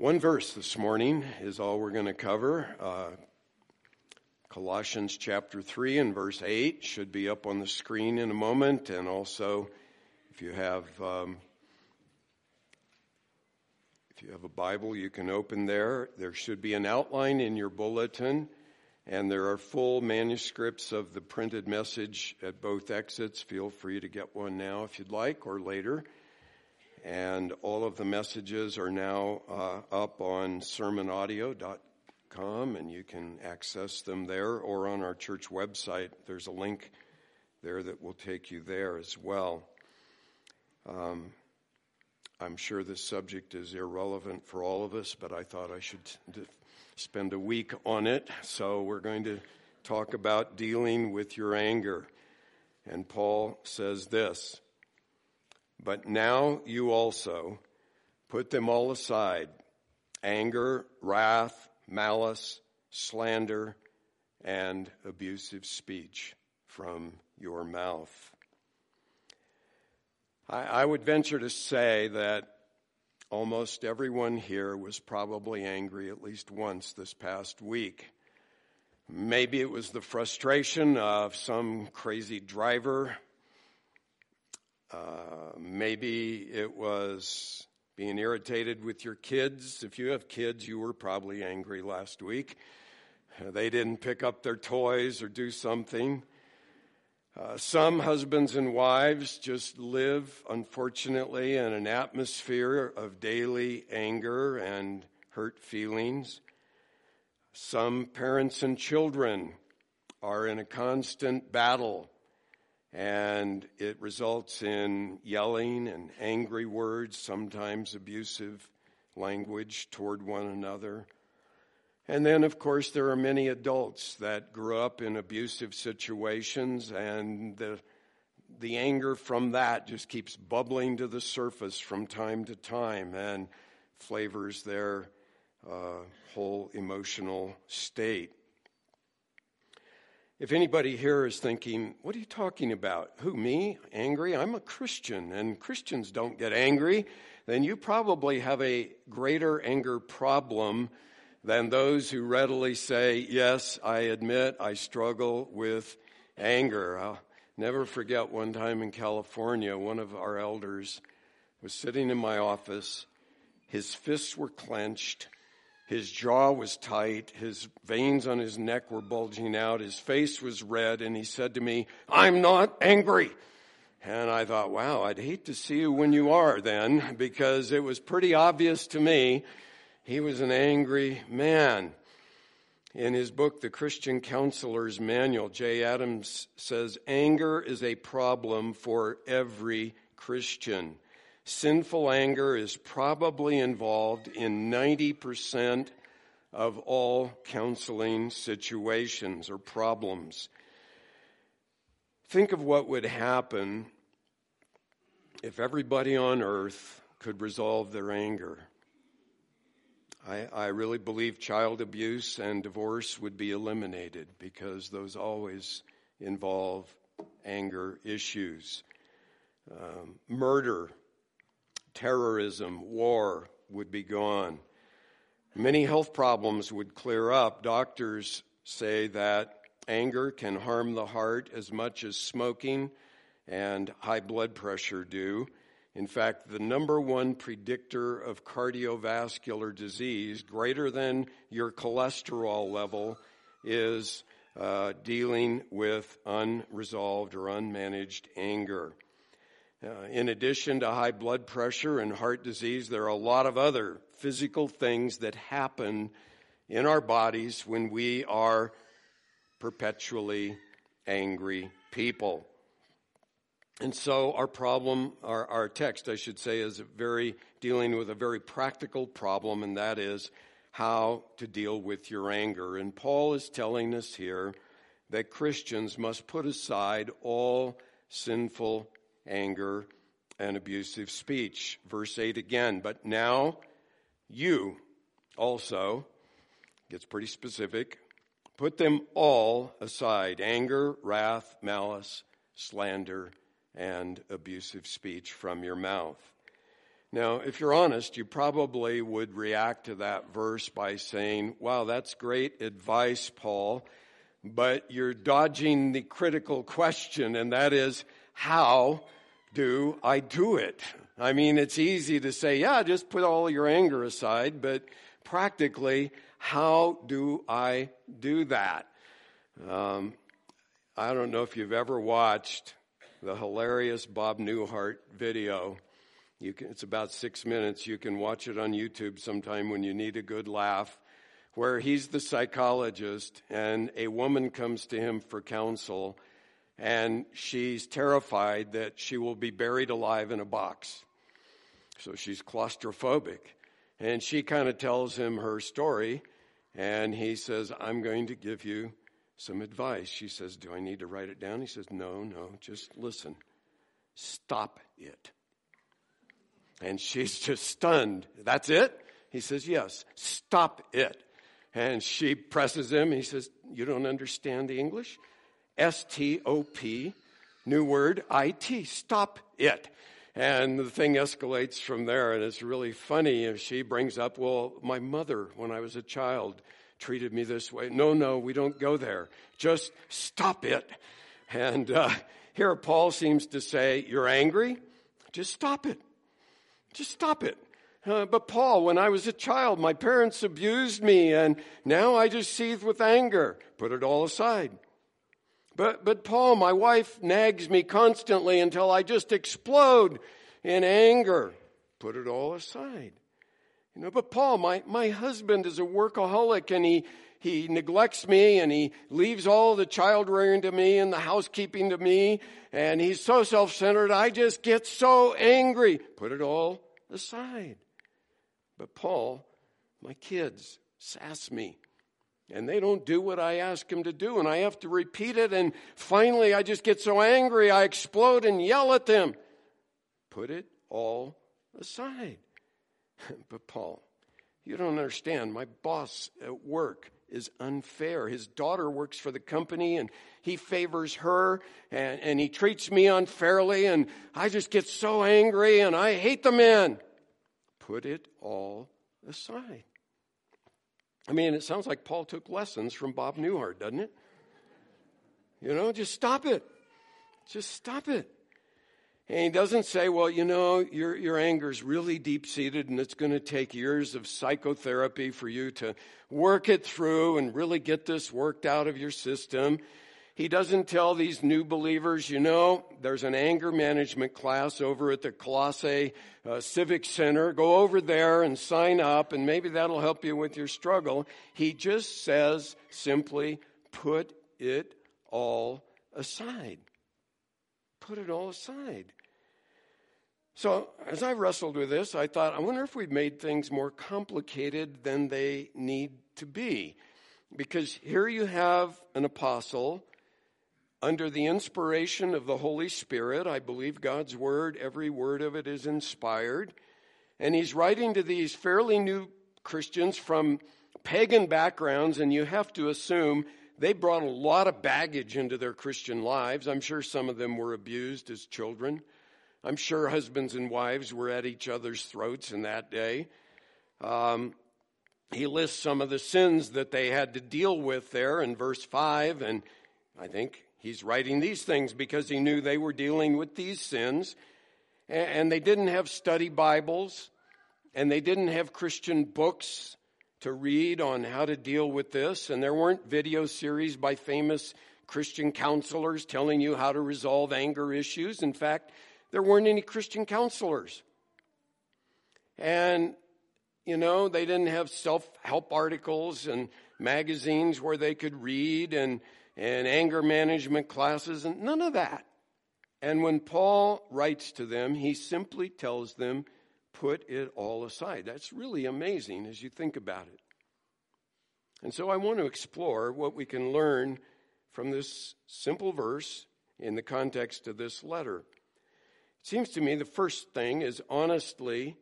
One verse this morning is all we're going to cover. Uh, Colossians chapter 3 and verse 8 should be up on the screen in a moment. And also, if you have. Um, if you have a Bible, you can open there. There should be an outline in your bulletin, and there are full manuscripts of the printed message at both exits. Feel free to get one now if you'd like, or later and all of the messages are now uh, up on sermonaudio.com, and you can access them there or on our church website. There's a link there that will take you there as well. Um, I'm sure this subject is irrelevant for all of us, but I thought I should spend a week on it. So we're going to talk about dealing with your anger. And Paul says this. But now you also put them all aside anger, wrath, malice, slander, and abusive speech from your mouth. I, I, would venture to say that almost everyone here was probably angry at least once this past week. Maybe it was the frustration of some crazy driver uh, maybe it was being irritated with your kids. If you have kids, you were probably angry last week. They didn't pick up their toys or do something. Uh, some husbands and wives just live, unfortunately, in an atmosphere of daily anger and hurt feelings. Some parents and children are in a constant battle and it results in yelling and angry words, sometimes abusive language toward one another. And then, of course, there are many adults that grew up in abusive situations, and the, the anger from that just keeps bubbling to the surface from time to time and flavors their uh, whole emotional state. If anybody here is thinking, what are you talking about? Who, me? Angry? I'm a Christian, and Christians don't get angry, then you probably have a greater anger problem than those who readily say, Yes, I admit I struggle with anger. I'll never forget one time in California, one of our elders was sitting in my office. His fists were clenched his jaw was tight. His veins on his neck were bulging out. His face was red. And he said to me, I'm not angry. And I thought, wow, I'd hate to see you when you are then, because it was pretty obvious to me he was an angry man. In his book, The Christian Counselor's Manual, Jay Adams says, anger is a problem for every Christian sinful anger is probably involved in 90% of all counseling situations or problems. Think of what would happen if everybody on earth could resolve their anger. I, I, really believe child abuse and divorce would be eliminated because those always involve anger issues. Um, murder terrorism, war would be gone. Many health problems would clear up. Doctors say that anger can harm the heart as much as smoking and high blood pressure do. In fact, the number one predictor of cardiovascular disease, greater than your cholesterol level, is uh, dealing with unresolved or unmanaged anger. Uh, in addition to high blood pressure and heart disease, there are a lot of other physical things that happen in our bodies when we are perpetually angry people. And so our problem, our, our text, I should say, is very dealing with a very practical problem, and that is how to deal with your anger. And Paul is telling us here that Christians must put aside all sinful anger, and abusive speech. Verse 8 again, but now you also, gets pretty specific, put them all aside anger, wrath, malice, slander, and abusive speech from your mouth. Now, if you're honest, you probably would react to that verse by saying, Wow, that's great advice, Paul, but you're dodging the critical question, and that is, How do I do it? I mean, it's easy to say, Yeah, just put all your anger aside, but practically, how do I do that? Um, I don't know if you've ever watched the hilarious Bob Newhart video can, it's about six minutes. You can watch it on YouTube sometime when you need a good laugh, where he's the psychologist and a woman comes to him for counsel and she's terrified that she will be buried alive in a box. So she's claustrophobic. And she kind of tells him her story and he says, I'm going to give you some advice. She says, Do I need to write it down? He says, No, no, just listen. Stop it. And she's just stunned. That's it? He says, Yes, stop it. And she presses him. He says, You don't understand the English? S T O P, new word, I T, stop it. And the thing escalates from there. And it's really funny if she brings up, Well, my mother, when I was a child, treated me this way. No, no, we don't go there. Just stop it. And uh, here Paul seems to say, You're angry? Just stop it. Just stop it. Uh, but Paul, when I was a child, my parents abused me, and now I just seethe with anger. Put it all aside. But, but Paul, my wife nags me constantly until I just explode in anger. Put it all aside. You know, but Paul, my, my husband is a workaholic and he, he neglects me and he leaves all the child rearing to me and the housekeeping to me and he's so self-centered I just get so angry. Put it all aside. But Paul, my kids sass me and they don't do what I ask them to do and I have to repeat it and finally I just get so angry I explode and yell at them. Put it all aside. but Paul, you don't understand. My boss at work is unfair. His daughter works for the company and he favors her and, and he treats me unfairly and I just get so angry and I hate the man. Put it all aside. I mean, it sounds like Paul took lessons from Bob Newhart, doesn't it? You know, just stop it. Just stop it. And he doesn't say, well, you know, your, your anger is really deep seated and it's going to take years of psychotherapy for you to work it through and really get this worked out of your system. He doesn't tell these new believers, you know, there's an anger management class over at the Colossae uh, Civic Center. Go over there and sign up, and maybe that'll help you with your struggle. He just says simply, put it all aside. Put it all aside. So, as I wrestled with this, I thought, I wonder if we've made things more complicated than they need to be. Because here you have an apostle under the inspiration of the Holy Spirit. I believe God's word, every word of it is inspired. And he's writing to these fairly new Christians from pagan backgrounds, and you have to assume they brought a lot of baggage into their Christian lives. I'm sure some of them were abused as children. I'm sure husbands and wives were at each other's throats in that day. Um, he lists some of the sins that they had to deal with there in verse 5, and I think he's writing these things because he knew they were dealing with these sins. And they didn't have study Bibles, and they didn't have Christian books to read on how to deal with this, and there weren't video series by famous Christian counselors telling you how to resolve anger issues. In fact, there weren't any Christian counselors. And, you know, they didn't have self help articles and magazines where they could read and, and anger management classes and none of that. And when Paul writes to them, he simply tells them, put it all aside. That's really amazing as you think about it. And so I want to explore what we can learn from this simple verse in the context of this letter. It seems to me the first thing is honestly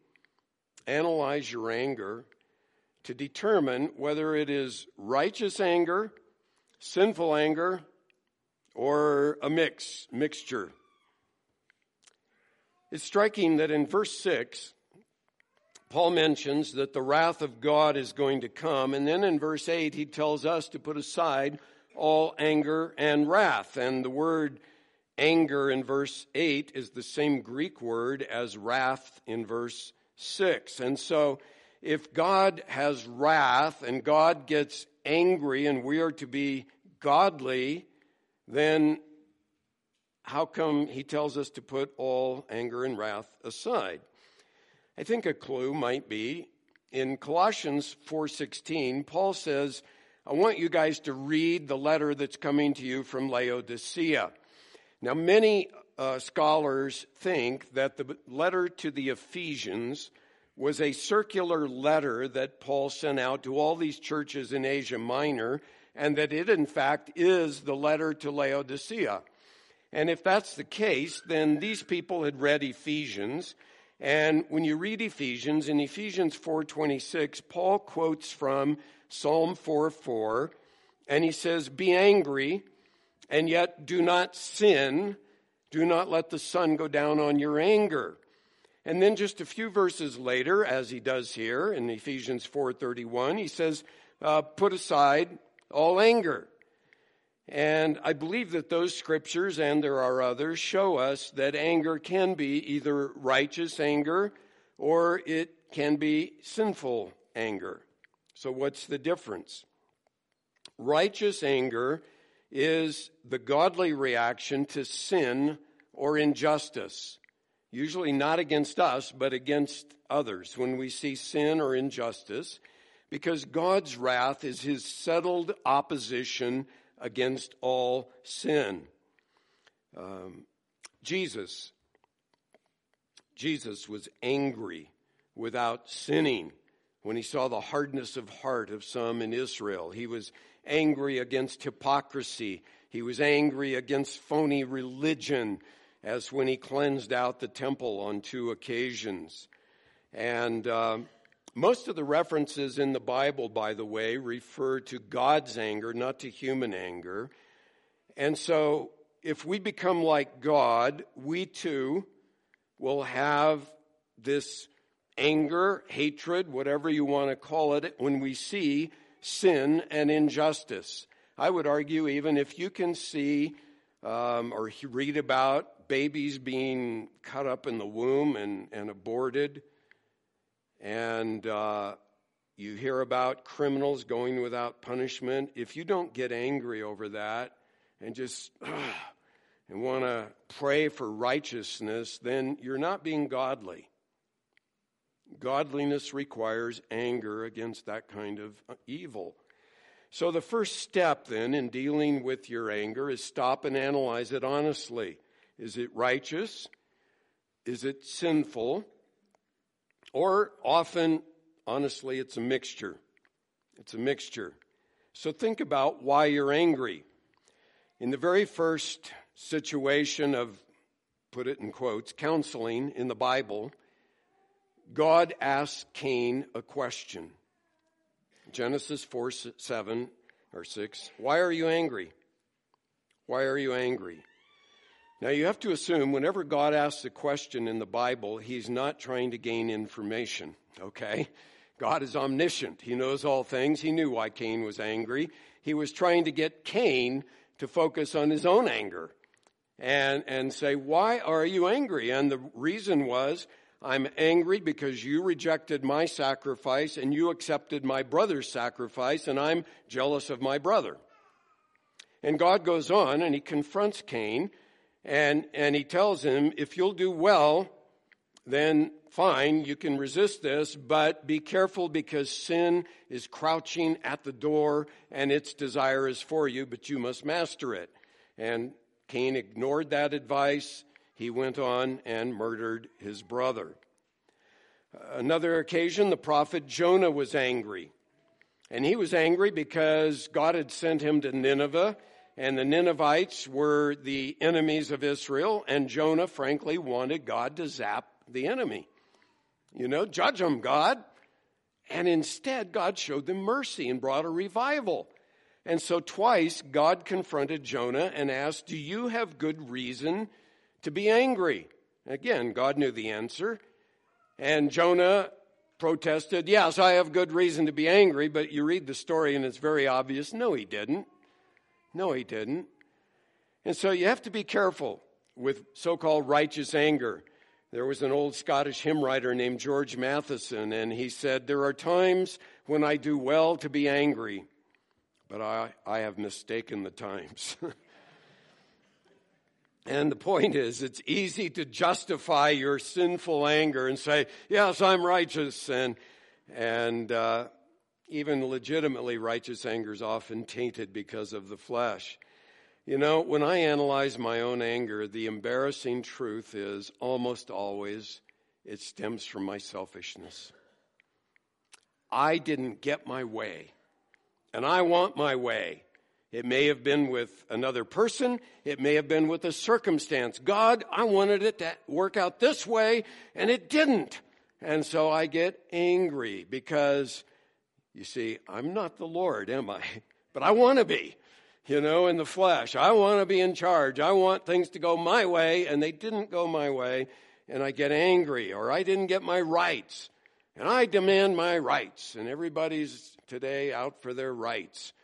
analyze your anger to determine whether it is righteous anger, sinful anger, or a mix, mixture. It's striking that in verse 6, Paul mentions that the wrath of God is going to come. And then in verse 8, he tells us to put aside all anger and wrath. And the word anger in verse 8 is the same Greek word as wrath in verse 6. And so if God has wrath and God gets angry and we are to be godly, then how come he tells us to put all anger and wrath aside? I think a clue might be in Colossians 4:16, Paul says, "I want you guys to read the letter that's coming to you from Laodicea." Now, many uh, scholars think that the letter to the Ephesians was a circular letter that Paul sent out to all these churches in Asia Minor, and that it, in fact, is the letter to Laodicea. And if that's the case, then these people had read Ephesians. And when you read Ephesians, in Ephesians 4.26, Paul quotes from Psalm 4.4, and he says, Be angry, and yet do not sin. Do not let the sun go down on your anger. And then just a few verses later, as he does here in Ephesians 4:31, he says, uh, "Put aside all anger." And I believe that those scriptures, and there are others, show us that anger can be either righteous anger or it can be sinful anger. So, what's the difference? Righteous anger is the godly reaction to sin or injustice usually not against us, but against others when we see sin or injustice, because God's wrath is his settled opposition against all sin. Um, Jesus, Jesus was angry without sinning when he saw the hardness of heart of some in Israel. He was angry against hypocrisy. He was angry against phony religion as when he cleansed out the temple on two occasions. And uh, most of the references in the Bible, by the way, refer to God's anger, not to human anger. And so, if we become like God, we too will have this anger, hatred, whatever you want to call it, when we see sin and injustice. I would argue, even if you can see um, or read about babies being cut up in the womb and, and aborted. And uh, you hear about criminals going without punishment. If you don't get angry over that and just uh, and want to pray for righteousness, then you're not being godly. Godliness requires anger against that kind of uh, evil. So, the first step then in dealing with your anger is stop and analyze it honestly. Is it righteous? Is it sinful? Or often, honestly, it's a mixture. It's a mixture. So think about why you're angry. In the very first situation of, put it in quotes, counseling in the Bible, God asked Cain a question. Genesis 4 7 or 6. Why are you angry? Why are you angry? Now, you have to assume whenever God asks a question in the Bible, he's not trying to gain information, okay? God is omniscient. He knows all things. He knew why Cain was angry. He was trying to get Cain to focus on his own anger and, and say, Why are you angry? And the reason was, I'm angry because you rejected my sacrifice and you accepted my brother's sacrifice, and I'm jealous of my brother. And God goes on and he confronts Cain and, and he tells him, if you'll do well, then fine, you can resist this, but be careful because sin is crouching at the door and its desire is for you, but you must master it. And Cain ignored that advice. He went on and murdered his brother. Another occasion, the prophet Jonah was angry. And he was angry because God had sent him to Nineveh and the Ninevites were the enemies of Israel, and Jonah, frankly, wanted God to zap the enemy. You know, judge them, God. And instead, God showed them mercy and brought a revival. And so, twice, God confronted Jonah and asked, Do you have good reason to be angry? Again, God knew the answer. And Jonah protested, Yes, I have good reason to be angry, but you read the story and it's very obvious. No, he didn't. No, he didn't. And so you have to be careful with so called righteous anger. There was an old Scottish hymn writer named George Matheson, and he said, There are times when I do well to be angry, but I, I have mistaken the times. and the point is, it's easy to justify your sinful anger and say, Yes, I'm righteous. And, and uh, even legitimately righteous anger is often tainted because of the flesh. You know, when I analyze my own anger, the embarrassing truth is almost always it stems from my selfishness. I didn't get my way, and I want my way. It may have been with another person. It may have been with a circumstance. God, I wanted it to work out this way, and it didn't. And so I get angry because, you see, I'm not the Lord, am I? But I want to be you know, in the flesh. I want to be in charge. I want things to go my way, and they didn't go my way, and I get angry, or I didn't get my rights, and I demand my rights, and everybody's today out for their rights.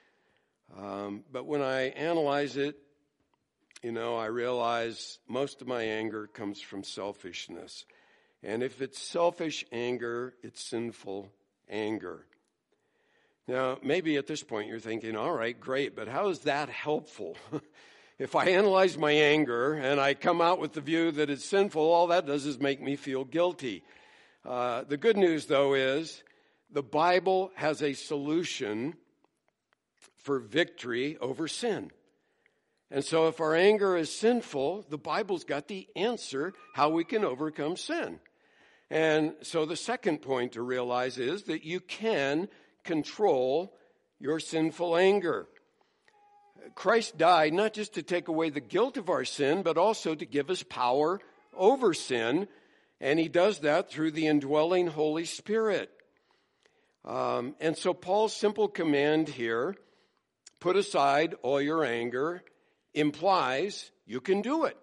Um, but when I analyze it, you know, I realize most of my anger comes from selfishness. And if it's selfish anger, it's sinful anger. Now, maybe at this point you're thinking, all right, great, but how is that helpful? if I analyze my anger and I come out with the view that it's sinful, all that does is make me feel guilty. Uh, the good news, though, is the Bible has a solution for victory over sin. And so, if our anger is sinful, the Bible's got the answer how we can overcome sin. And so, the second point to realize is that you can control your sinful anger. Christ died not just to take away the guilt of our sin, but also to give us power over sin. And he does that through the indwelling Holy Spirit. Um, and so, Paul's simple command here put aside all your anger implies you can do it.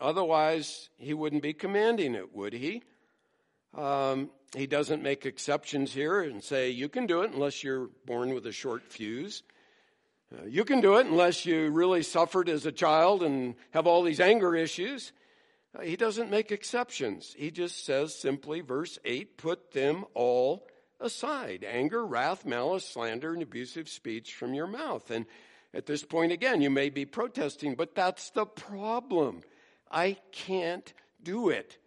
Otherwise, he wouldn't be commanding it, would he? Um, he doesn't make exceptions here and say, you can do it unless you're born with a short fuse. Uh, you can do it unless you really suffered as a child and have all these anger issues. Uh, he doesn't make exceptions. He just says simply, verse 8, put them all aside anger, wrath, malice, slander, and abusive speech from your mouth. And at this point, again, you may be protesting, but that's the problem. I can't do it.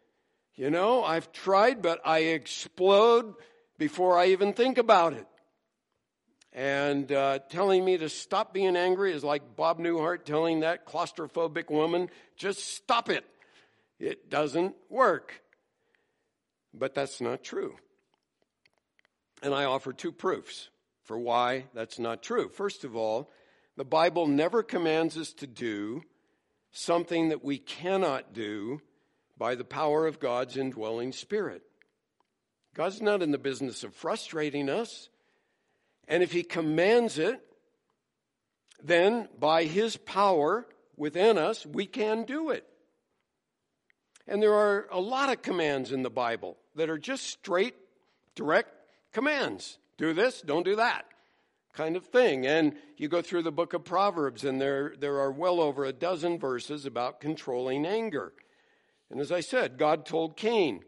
You know, I've tried, but I explode before I even think about it. And uh, telling me to stop being angry is like Bob Newhart telling that claustrophobic woman, just stop it. It doesn't work. But that's not true. And I offer two proofs for why that's not true. First of all, the Bible never commands us to do something that we cannot do by the power of God's indwelling spirit. God's not in the business of frustrating us. And if He commands it, then by His power within us, we can do it. And there are a lot of commands in the Bible that are just straight, direct commands. Do this, don't do that kind of thing. And you go through the book of Proverbs, and there, there are well over a dozen verses about controlling anger. And as I said, God told Cain,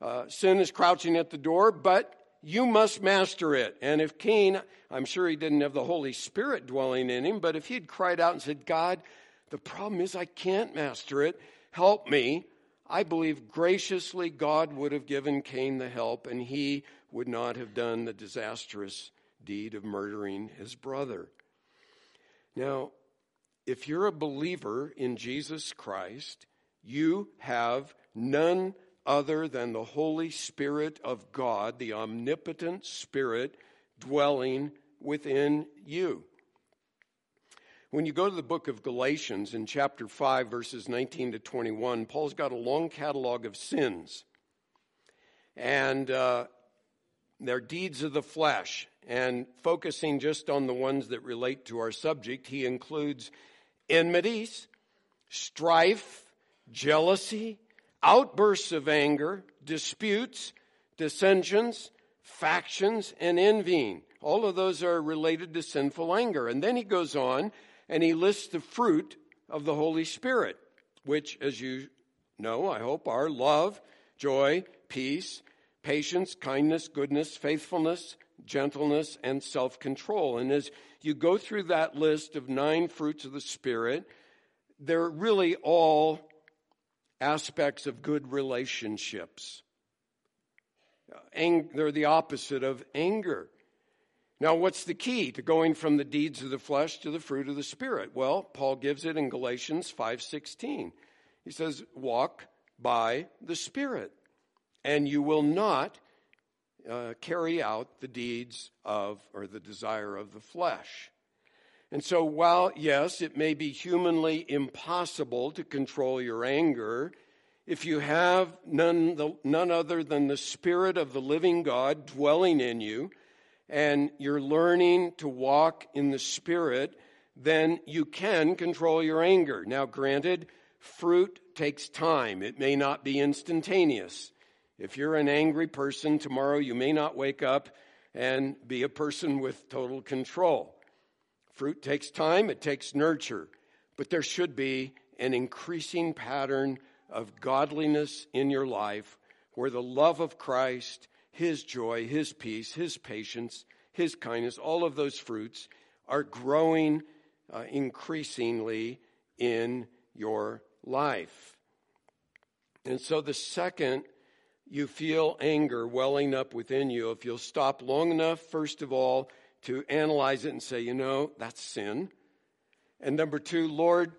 uh, sin is crouching at the door, but you must master it. And if Cain, I'm sure he didn't have the Holy Spirit dwelling in him, but if he'd cried out and said, God, the problem is I can't master it, help me, I believe graciously God would have given Cain the help and he would not have done the disastrous deed of murdering his brother. Now, if you're a believer in Jesus Christ, you have none other than the Holy Spirit of God, the omnipotent Spirit, dwelling within you. When you go to the book of Galatians in chapter 5, verses 19 to 21, Paul's got a long catalog of sins. And uh, they're deeds of the flesh. And focusing just on the ones that relate to our subject, he includes enmities, strife, jealousy, outbursts of anger, disputes, dissensions, factions, and envying. All of those are related to sinful anger. And then he goes on and he lists the fruit of the Holy Spirit, which, as you know, I hope, are love, joy, peace, patience, kindness, goodness, faithfulness, gentleness, and self control. And as you go through that list of nine fruits of the Spirit, they're really all aspects of good relationships. They're the opposite of anger. Now, what's the key to going from the deeds of the flesh to the fruit of the spirit? Well, Paul gives it in Galatians 5:16. He says, "Walk by the spirit, and you will not uh, carry out the deeds of or the desire of the flesh." And so, while yes, it may be humanly impossible to control your anger, if you have none, the, none other than the Spirit of the living God dwelling in you, and you're learning to walk in the Spirit, then you can control your anger. Now, granted, fruit takes time, it may not be instantaneous. If you're an angry person tomorrow, you may not wake up and be a person with total control. Fruit takes time, it takes nurture, but there should be an increasing pattern of godliness in your life where the love of Christ his joy, His peace, His patience, His kindness, all of those fruits are growing uh, increasingly in your life. And so the second you feel anger welling up within you, if you'll stop long enough, first of all, to analyze it and say, you know, that's sin. And number two, Lord,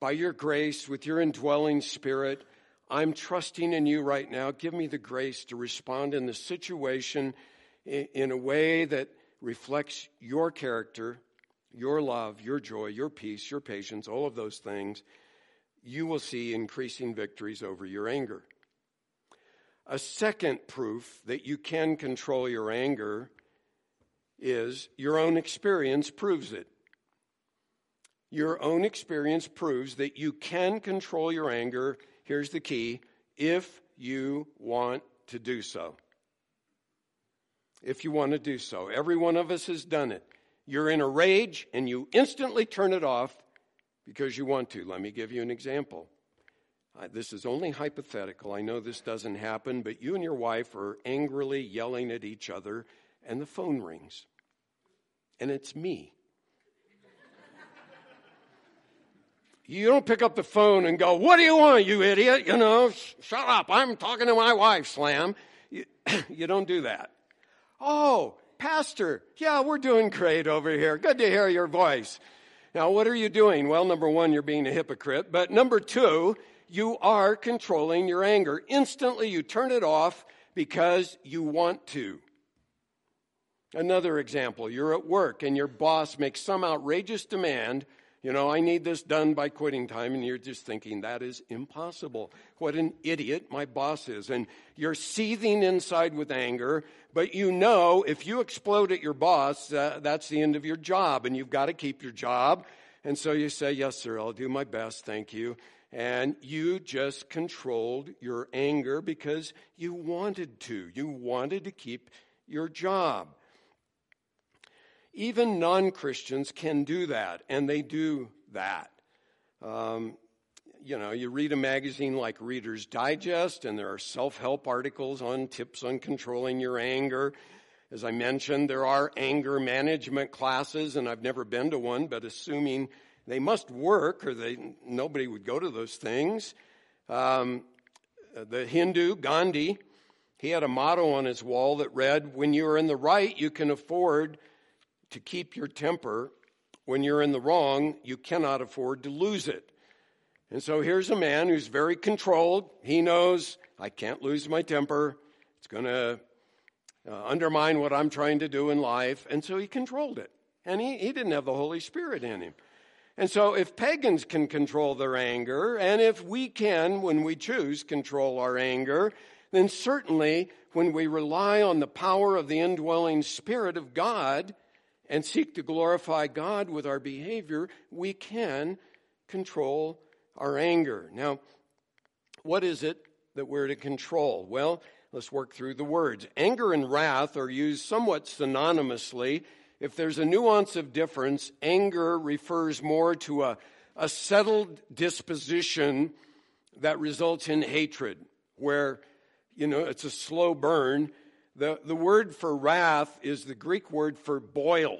by your grace, with your indwelling spirit, I'm trusting in you right now. Give me the grace to respond in the situation in a way that reflects your character, your love, your joy, your peace, your patience, all of those things. You will see increasing victories over your anger. A second proof that you can control your anger is your own experience proves it. Your own experience proves that you can control your anger Here's the key if you want to do so. If you want to do so. Every one of us has done it. You're in a rage and you instantly turn it off because you want to. Let me give you an example. Uh, this is only hypothetical. I know this doesn't happen, but you and your wife are angrily yelling at each other, and the phone rings. And it's me. You don't pick up the phone and go, What do you want, you idiot? You know, sh- shut up. I'm talking to my wife, Slam. You, you don't do that. Oh, Pastor, yeah, we're doing great over here. Good to hear your voice. Now, what are you doing? Well, number one, you're being a hypocrite. But number two, you are controlling your anger. Instantly, you turn it off because you want to. Another example you're at work and your boss makes some outrageous demand you know, I need this done by quitting time, and you're just thinking, that is impossible. What an idiot my boss is. And you're seething inside with anger, but you know if you explode at your boss, uh, that's the end of your job, and you've got to keep your job. And so you say, Yes, sir, I'll do my best, thank you. And you just controlled your anger because you wanted to. You wanted to keep your job. Even non Christians can do that, and they do that. Um, you know, you read a magazine like Reader's Digest, and there are self help articles on tips on controlling your anger. As I mentioned, there are anger management classes, and I've never been to one, but assuming they must work or they, nobody would go to those things. Um, the Hindu, Gandhi, he had a motto on his wall that read, When you are in the right, you can afford to keep your temper. When you're in the wrong, you cannot afford to lose it. And so here's a man who's very controlled. He knows I can't lose my temper. It's going to uh, undermine what I'm trying to do in life. And so he controlled it. And he, he didn't have the Holy Spirit in him. And so if pagans can control their anger, and if we can, when we choose, control our anger, then certainly when we rely on the power of the indwelling Spirit of God, and seek to glorify God with our behavior, we can control our anger. Now, what is it that we're to control? Well, let's work through the words. Anger and wrath are used somewhat synonymously. If there's a nuance of difference, anger refers more to a, a settled disposition that results in hatred, where, you know, it's a slow burn. The, the word for wrath is the Greek word for boil.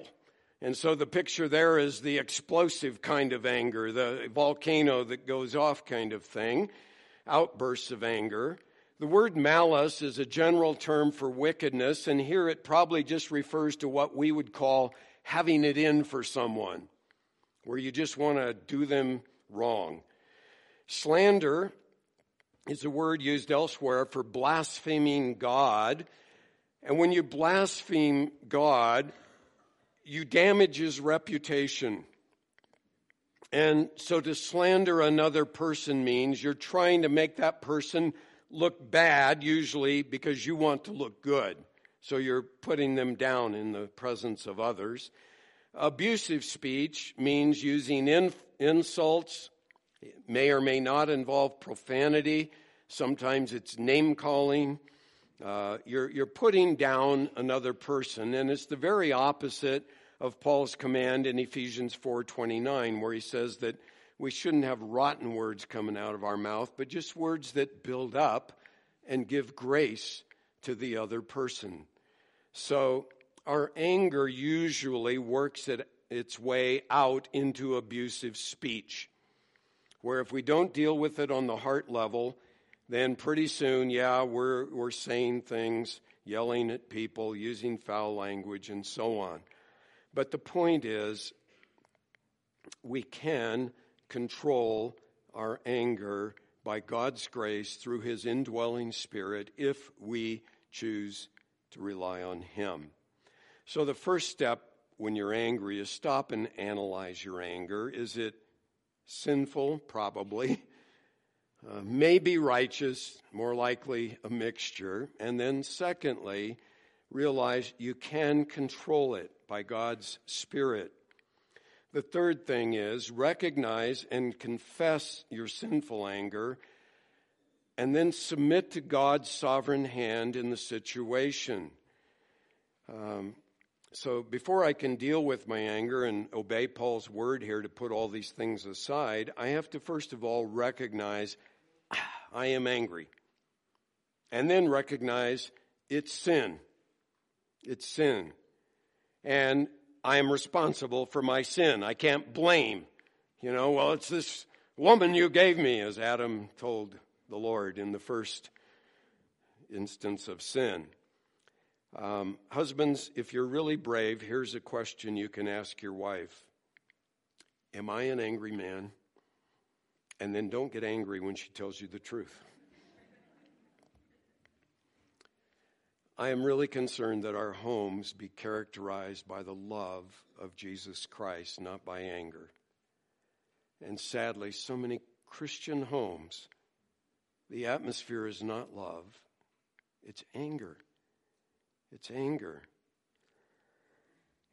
And so the picture there is the explosive kind of anger, the volcano that goes off kind of thing, outbursts of anger. The word malice is a general term for wickedness, and here it probably just refers to what we would call having it in for someone, where you just want to do them wrong. Slander is a word used elsewhere for blaspheming God. And when you blaspheme God, you damage his reputation. And so to slander another person means you're trying to make that person look bad, usually because you want to look good. So you're putting them down in the presence of others. Abusive speech means using in, insults, it may or may not involve profanity. Sometimes it's name calling. Uh, you're, you're putting down another person, and it's the very opposite of Paul's command in Ephesians 4:29, where he says that we shouldn't have rotten words coming out of our mouth, but just words that build up and give grace to the other person. So our anger usually works it, its way out into abusive speech, where if we don't deal with it on the heart level, then pretty soon, yeah, we're, we're saying things, yelling at people, using foul language, and so on. But the point is, we can control our anger by God's grace through His indwelling Spirit if we choose to rely on Him. So, the first step when you're angry is stop and analyze your anger. Is it sinful? Probably. Uh, maybe righteous, more likely a mixture. And then, secondly, realize you can control it by God's Spirit. The third thing is recognize and confess your sinful anger and then submit to God's sovereign hand in the situation. Um, so, before I can deal with my anger and obey Paul's word here to put all these things aside, I have to first of all recognize ah, I am angry. And then recognize it's sin. It's sin. And I am responsible for my sin. I can't blame. You know, well, it's this woman you gave me, as Adam told the Lord in the first instance of sin. Um, husbands, if you're really brave, here's a question you can ask your wife Am I an angry man? And then don't get angry when she tells you the truth. I am really concerned that our homes be characterized by the love of Jesus Christ, not by anger. And sadly, so many Christian homes, the atmosphere is not love, it's anger. It's anger.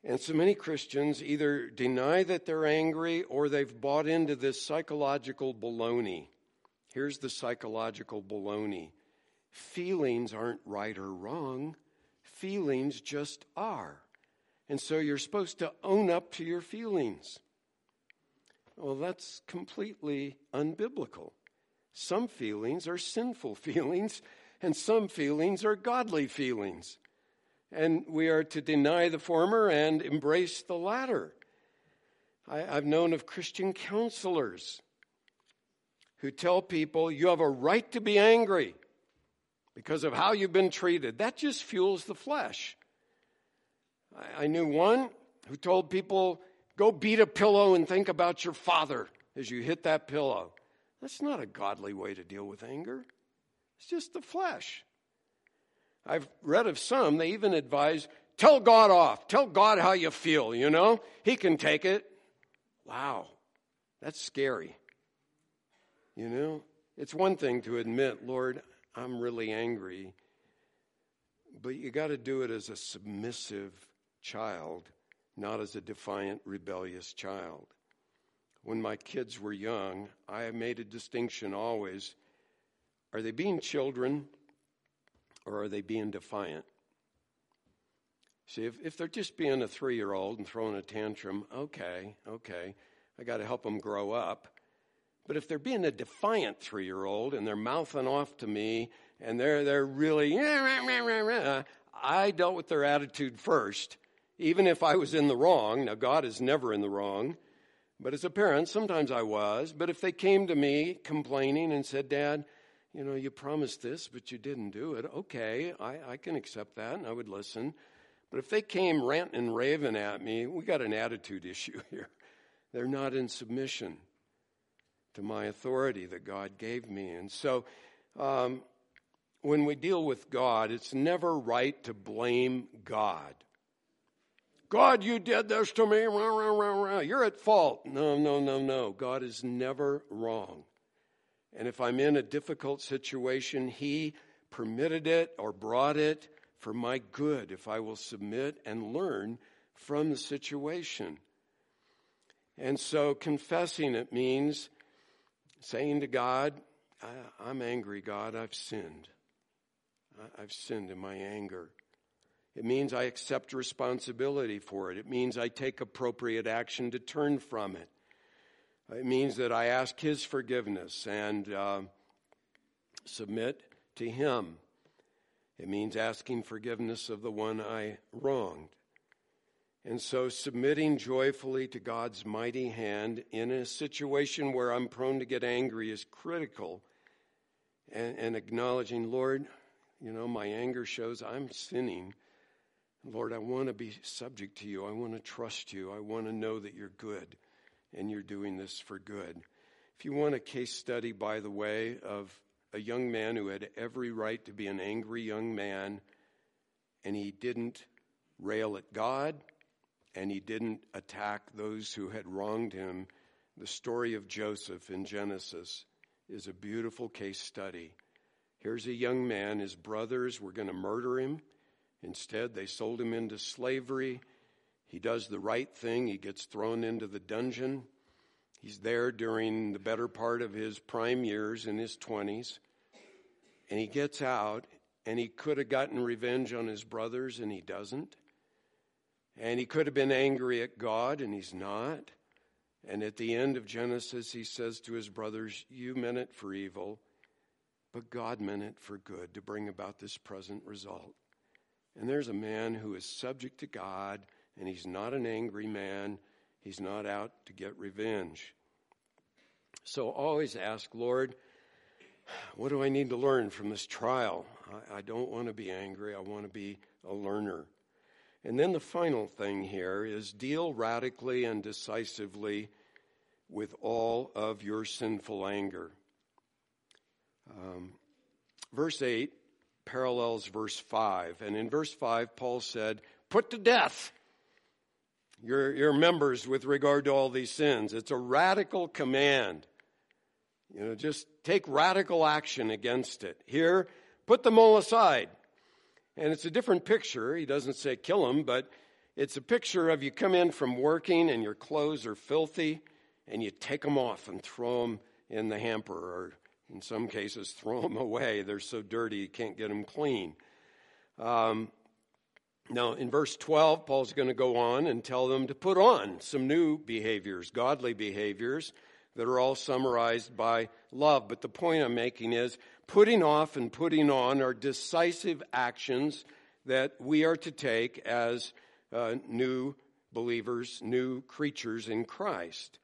And so many Christians either deny that they're angry or they've bought into this psychological baloney. Here's the psychological baloney feelings aren't right or wrong, feelings just are. And so you're supposed to own up to your feelings. Well, that's completely unbiblical. Some feelings are sinful feelings, and some feelings are godly feelings. And we are to deny the former and embrace the latter. I, have known of Christian counselors who tell people you have a right to be angry because of how you've been treated. That just fuels the flesh. I, I knew one who told people, go beat a pillow and think about your father as you hit that pillow. That's not a godly way to deal with anger. It's just the flesh. I've read of some, they even advise, tell God off. Tell God how you feel, you know? He can take it. Wow, that's scary. You know? It's one thing to admit, Lord, I'm really angry. But you got to do it as a submissive child, not as a defiant, rebellious child. When my kids were young, I made a distinction always. Are they being children or are they being defiant? See, if, if they're just being a three year old and throwing a tantrum, okay, okay, I got to help them grow up. But if they're being a defiant three year old and they're mouthing off to me and they're, they're really, I dealt with their attitude first, even if I was in the wrong. Now, God is never in the wrong. But as a parent, sometimes I was. But if they came to me complaining and said, Dad, you know, you promised this, but you didn't do it, okay, I, I can accept that and I would listen. But if they came ranting and raving at me, we got an attitude issue here. They're not in submission to my authority that God gave me. And so, um, when we deal with God, it's never right to blame God. God, you did this to me. You're at fault. No, no, no, no. God is never wrong. And if I'm in a difficult situation, He permitted it or brought it for my good if I will submit and learn from the situation. And so confessing it means saying to God, I'm angry, God, I've sinned. I've sinned in my anger. It means I accept responsibility for it. It means I take appropriate action to turn from it. It means that I ask His forgiveness and uh, submit to Him. It means asking forgiveness of the one I wronged. And so, submitting joyfully to God's mighty hand in a situation where I'm prone to get angry is critical. And, and acknowledging, Lord, you know, my anger shows I'm sinning. Lord, I want to be subject to you. I want to trust you. I want to know that you're good and you're doing this for good. If you want a case study, by the way, of a young man who had every right to be an angry young man, and he didn't rail at God, and he didn't attack those who had wronged him, the story of Joseph in Genesis is a beautiful case study. Here's a young man, his brothers were going to murder him. Instead, they sold him into slavery. He does the right thing. He gets thrown into the dungeon. He's there during the better part of his prime years in his 20s. And he gets out, and he could have gotten revenge on his brothers, and he doesn't. And he could have been angry at God, and he's not. And at the end of Genesis, he says to his brothers, You meant it for evil, but God meant it for good to bring about this present result. And there's a man who is subject to God, and he's not an angry man. He's not out to get revenge. So always ask, Lord, what do I need to learn from this trial? I, I don't want to be angry. I want to be a learner. And then the final thing here is deal radically and decisively with all of your sinful anger. Um, verse 8 parallels verse 5. And in verse 5, Paul said, Put to death your, your members with regard to all these sins. It's a radical command. You know, just take radical action against it. Here, put them all aside. And it's a different picture. He doesn't say kill them, but it's a picture of you come in from working and your clothes are filthy and you take them off and throw them in the hamper or in some cases throw them away. They're so dirty you can't get them clean. Um, now, in verse 12, Paul's going to go on and tell them to put on some new behaviors, godly behaviors that are all summarized by love. But the point I'm making is putting off and putting on are decisive actions that we are to take as uh, new believers, new creatures in Christ.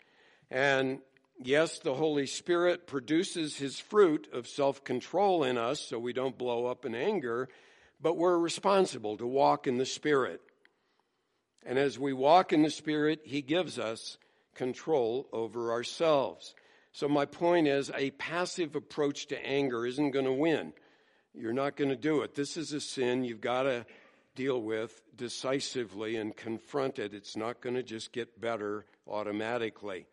And yes, the Holy Spirit produces his fruit of self control in us so we don't blow up in anger, but we're responsible to walk in the Spirit. And as we walk in the Spirit, he gives us control over ourselves. So, my point is a passive approach to anger isn't going to win. You're not going to do it. This is a sin you've got to deal with decisively and confront it. It's not going to just get better automatically.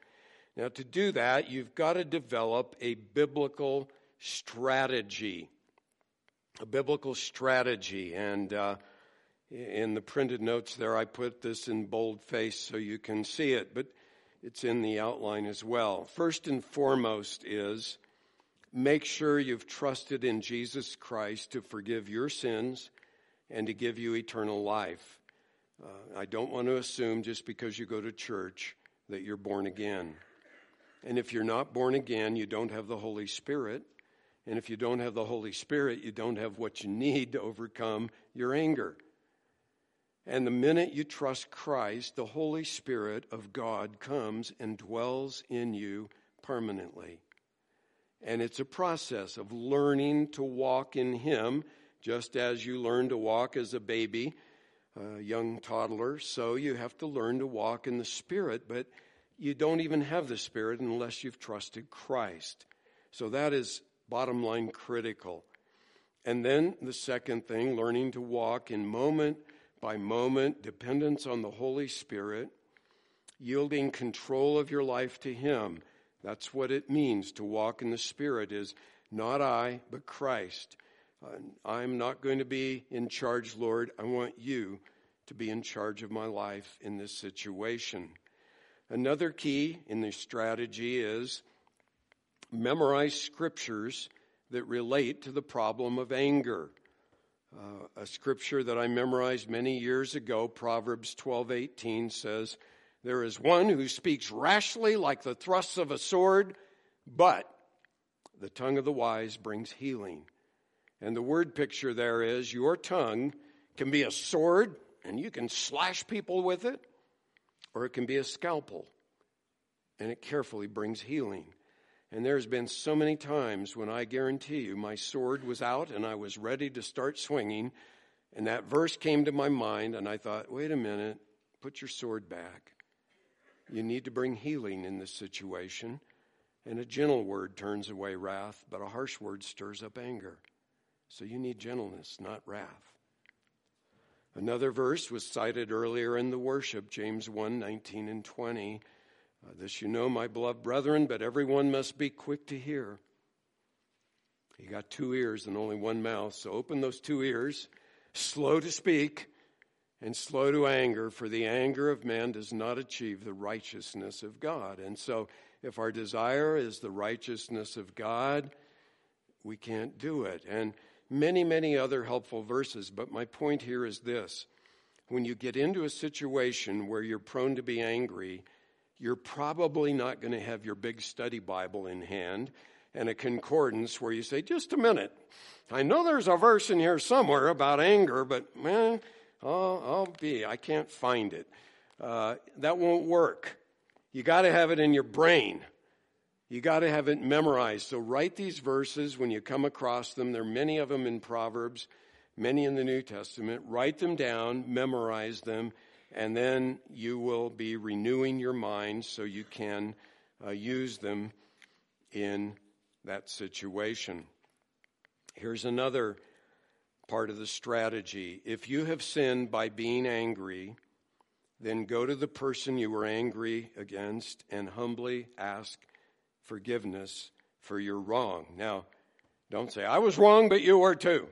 Now, to do that, you've got to develop a biblical strategy. A biblical strategy. And uh, in the printed notes there, I put this in bold face so you can see it, but it's in the outline as well. First and foremost is make sure you've trusted in Jesus Christ to forgive your sins and to give you eternal life. Uh, I don't want to assume just because you go to church that you're born again. And if you're not born again, you don't have the Holy Spirit. And if you don't have the Holy Spirit, you don't have what you need to overcome your anger. And the minute you trust Christ, the Holy Spirit of God comes and dwells in you permanently. And it's a process of learning to walk in Him, just as you learn to walk as a baby, a young toddler. So you have to learn to walk in the Spirit, but you don't even have the Spirit unless you've trusted Christ. So that is bottom line critical. And then the second thing, learning to walk in moment by moment dependence on the Holy Spirit, yielding control of your life to Him. That's what it means to walk in the Spirit is not I, but Christ. Uh, I'm not going to be in charge, Lord. I want you to be in charge of my life in this situation. Another key in the strategy is memorize scriptures that relate to the problem of anger. Uh, a scripture that I memorized many years ago, Proverbs 12:18 says, "There is one who speaks rashly like the thrusts of a sword, but the tongue of the wise brings healing." And the word picture there is your tongue can be a sword and you can slash people with it, or it can be a scalpel and it carefully brings healing. And there's been so many times when I guarantee you my sword was out and I was ready to start swinging, and that verse came to my mind, and I thought, wait a minute, put your sword back. You need to bring healing in this situation. And a gentle word turns away wrath, but a harsh word stirs up anger. So you need gentleness, not wrath. Another verse was cited earlier in the worship, James 1 19 and 20. Uh, this you know, my beloved brethren, but everyone must be quick to hear. You got two ears and only one mouth, so open those two ears, slow to speak and slow to anger, for the anger of man does not achieve the righteousness of God. And so, if our desire is the righteousness of God, we can't do it. And many, many other helpful verses, but my point here is this. When you get into a situation where you're prone to be angry, you're probably not going to have your big study Bible in hand and a concordance where you say, just a minute. I know there's a verse in here somewhere about anger, but man, I'll, I'll be, I can't find it. Uh, that won't work. You got to have it in your brain. You got to have it memorized. So write these verses when you come across them. There are many of them in Proverbs, many in the New Testament. Write them down, memorize them, and then you will be renewing your mind so you can uh, use them in that situation. Here's another part of the strategy. If you have sinned by being angry, then go to the person you were angry against and humbly ask forgiveness for your wrong. Now, don't say, I was wrong, but you were too.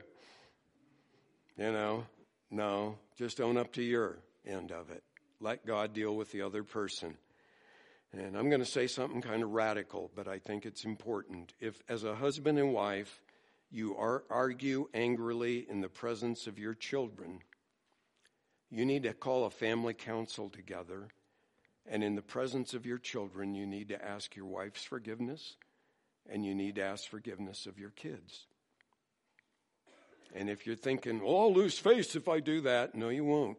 You know, no, just own up to your end of it. Let God deal with the other person. And I'm going to say something kind of radical, but I think it's important. If, as a husband and wife, you are, argue angrily in the presence of your children, you need to call a family council together. And in the presence of your children, you need to ask your wife's forgiveness and you need to ask forgiveness of your kids. And if you're thinking, well, I'll lose face if I do that, no, you won't.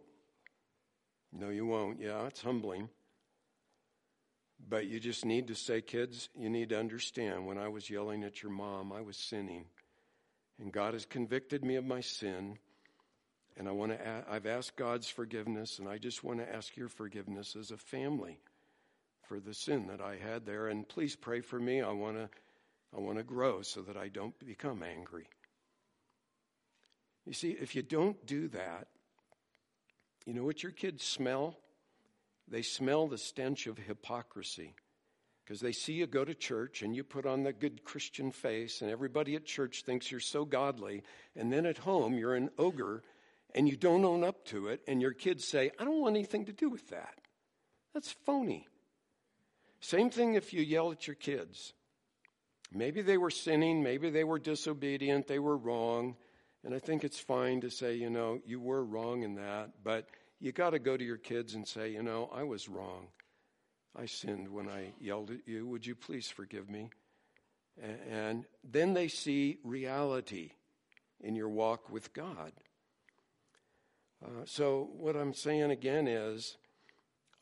No, you won't. Yeah, it's humbling. But you just need to say, kids, you need to understand when I was yelling at your mom, I was sinning. And God has convicted me of my sin. And I want to I've asked God's forgiveness, and I just want to ask your forgiveness as a family for the sin that I had there. And please pray for me. I want to I want to grow so that I don't become angry. You see, if you don't do that, you know what your kids smell? They smell the stench of hypocrisy because they see you go to church and you put on the good Christian face, and everybody at church thinks you're so godly. And then at home, you're an ogre and you don't own up to it, and your kids say, I don't want anything to do with that. That's phony. Same thing if you yell at your kids. Maybe they were sinning, maybe they were disobedient, they were wrong. And I think it's fine to say, you know, you were wrong in that, but you got to go to your kids and say, you know, I was wrong. I sinned when I yelled at you. Would you please forgive me? And then they see reality in your walk with God. Uh, so, what I'm saying again is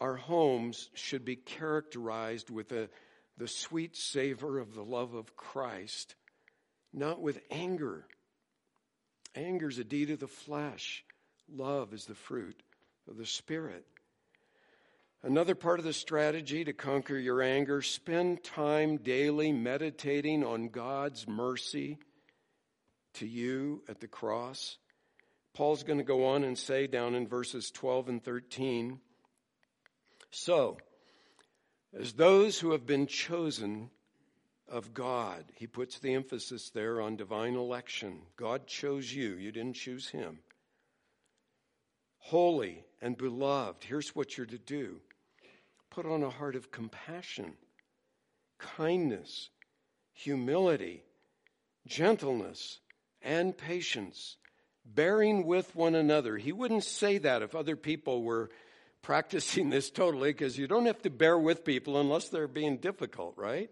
our homes should be characterized with a, the sweet savor of the love of Christ, not with anger. Anger is a deed of the flesh, love is the fruit of the Spirit. Another part of the strategy to conquer your anger spend time daily meditating on God's mercy to you at the cross. Paul's going to go on and say down in verses 12 and 13 So, as those who have been chosen of God, he puts the emphasis there on divine election. God chose you, you didn't choose him. Holy and beloved, here's what you're to do put on a heart of compassion, kindness, humility, gentleness, and patience, bearing with one another. He wouldn't say that if other people were practicing this totally, because you don't have to bear with people unless they're being difficult, right?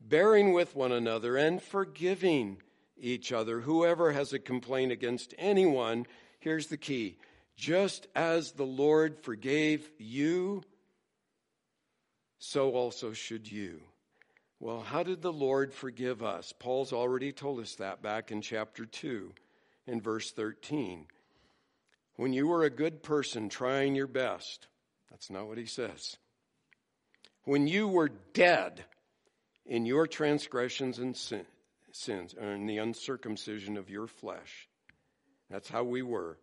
Bearing with one another and forgiving each other. Whoever has a complaint against anyone, here's the key just as the Lord forgave you, so also should you. Well, how did the Lord forgive us? Paul's already told us that back in chapter 2 in verse 13. When you were a good person trying your best, that's not what he says. When you were dead in your transgressions and sin, sins, or in the uncircumcision of your flesh, that's how we were.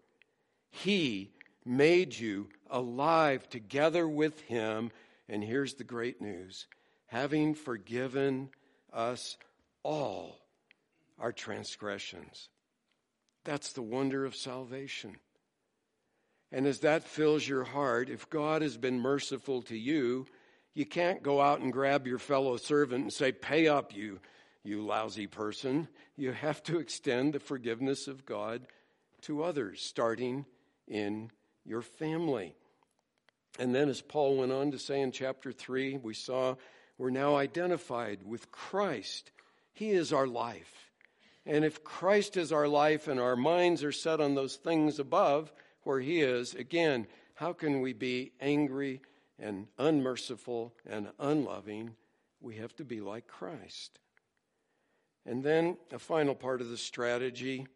He made you alive together with him and here's the great news having forgiven us all our transgressions. That's the wonder of salvation. And as that fills your heart, if God has been merciful to you, you can't go out and grab your fellow servant and say, Pay up, you, you lousy person. You have to extend the forgiveness of God to others, starting in your family. And then, as Paul went on to say in chapter 3, we saw we're now identified with Christ. He is our life. And if Christ is our life and our minds are set on those things above where He is, again, how can we be angry and unmerciful and unloving? We have to be like Christ. And then a final part of the strategy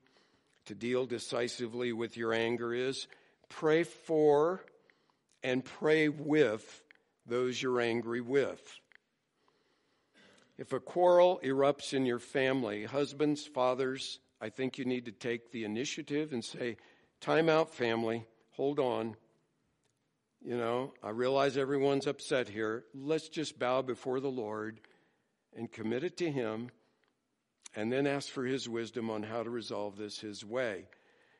to deal decisively with your anger is pray for and pray with those you're angry with. If a quarrel erupts in your family, husbands, fathers, I think you need to take the initiative and say, Time out, family, hold on. You know, I realize everyone's upset here. Let's just bow before the Lord and commit it to Him and then ask for His wisdom on how to resolve this His way.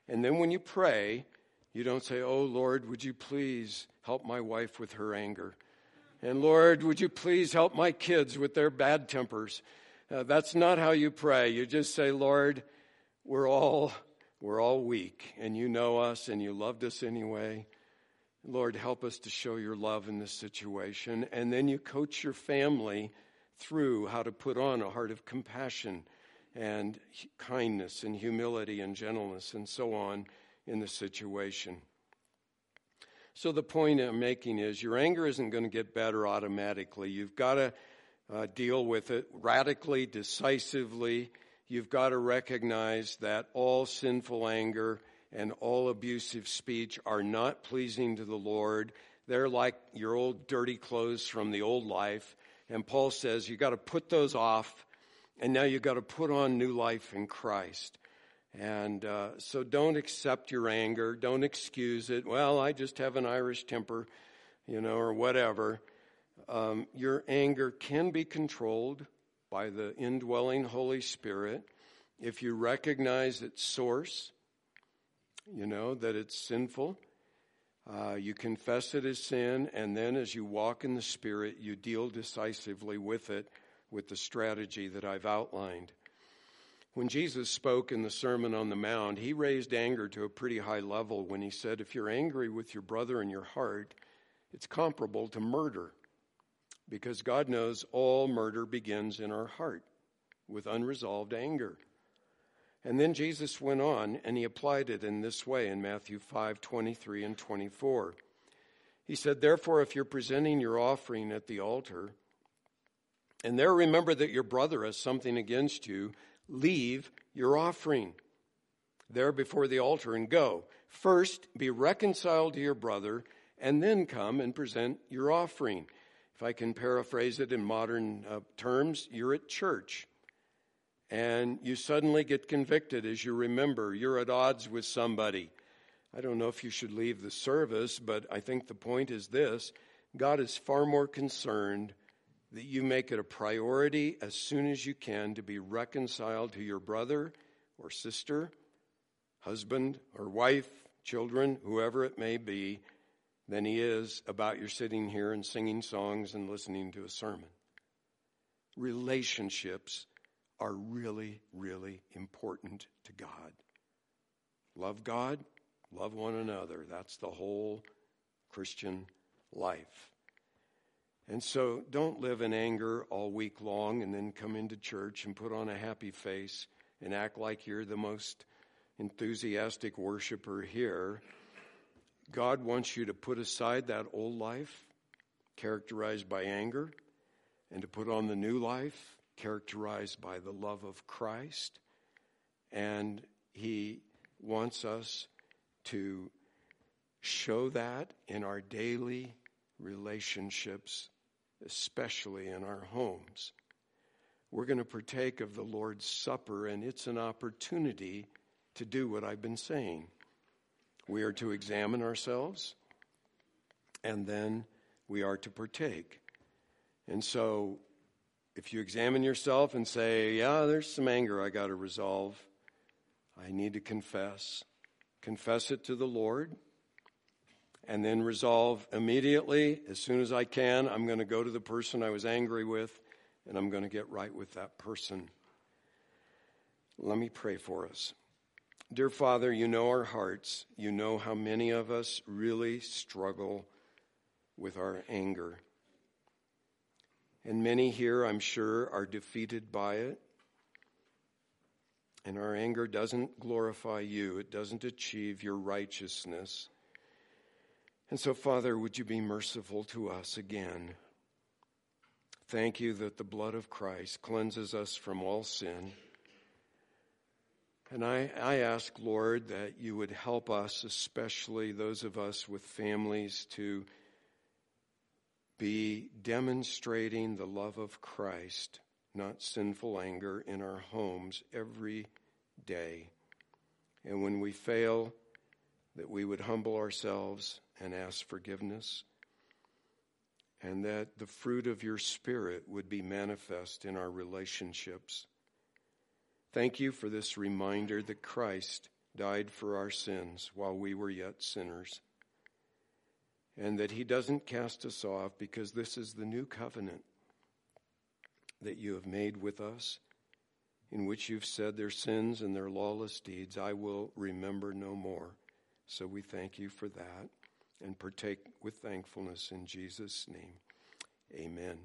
And then when you pray, you don't say, Oh Lord, would you please help my wife with her anger? And Lord, would you please help my kids with their bad tempers? Uh, that's not how you pray. You just say, Lord, we're all we're all weak and you know us and you loved us anyway. Lord, help us to show your love in this situation. And then you coach your family through how to put on a heart of compassion and kindness and humility and gentleness and so on in the situation. So, the point I'm making is your anger isn't going to get better automatically. You've got to uh, deal with it radically, decisively. You've got to recognize that all sinful anger and all abusive speech are not pleasing to the Lord. They're like your old dirty clothes from the old life. And Paul says you got to put those off, and now you've got to put on new life in Christ. And uh, so don't accept your anger. Don't excuse it. Well, I just have an Irish temper, you know, or whatever. Um, your anger can be controlled by the indwelling Holy Spirit if you recognize its source, you know, that it's sinful. Uh, you confess it as sin, and then as you walk in the Spirit, you deal decisively with it with the strategy that I've outlined. When Jesus spoke in the Sermon on the Mount, he raised anger to a pretty high level when he said, If you're angry with your brother in your heart, it's comparable to murder, because God knows all murder begins in our heart with unresolved anger. And then Jesus went on and he applied it in this way in Matthew 5 23 and 24. He said, Therefore, if you're presenting your offering at the altar, and there remember that your brother has something against you, leave your offering there before the altar and go. First, be reconciled to your brother, and then come and present your offering. If I can paraphrase it in modern uh, terms, you're at church and you suddenly get convicted as you remember you're at odds with somebody I don't know if you should leave the service, but I think the point is this God is far more concerned that you make it a priority as soon as you can to be reconciled to your brother or sister, husband or wife, children, whoever it may be, than he is about your sitting here and singing songs and listening to a sermon. Relationships are really, really important to God. Love God, Love one another. That's the whole Christian life. And so don't live in anger all week long and then come into church and put on a happy face and act like you're the most enthusiastic worshiper here. God wants you to put aside that old life characterized by anger and to put on the new life characterized by the love of Christ. And He wants us to show that in our daily relationships, especially in our homes. We're going to partake of the Lord's Supper, and it's an opportunity to do what I've been saying. We are to examine ourselves, and then we are to partake. And so, if you examine yourself and say, Yeah, there's some anger I got to resolve, I need to confess, confess it to the Lord, and then resolve immediately, as soon as I can, I'm going to go to the person I was angry with and I'm going to get right with that person. Let me pray for us. Dear Father, you know our hearts. You know how many of us really struggle with our anger. And many here, I'm sure, are defeated by it. And our anger doesn't glorify you, it doesn't achieve your righteousness. And so, Father, would you be merciful to us again? Thank you that the blood of Christ cleanses us from all sin. And I, I ask, Lord, that you would help us, especially those of us with families, to be demonstrating the love of Christ not sinful anger in our homes every day. And when we fail, that we would humble ourselves and ask forgiveness, and that the fruit of your Spirit would be manifest in our relationships. Thank you for this reminder that Christ died for our sins while we were yet sinners, and that he doesn't cast us off because this is the new covenant that you have made with us, in which you've said their sins and their lawless deeds I will remember no more. So we thank you for that and partake with thankfulness in Jesus' name. Amen.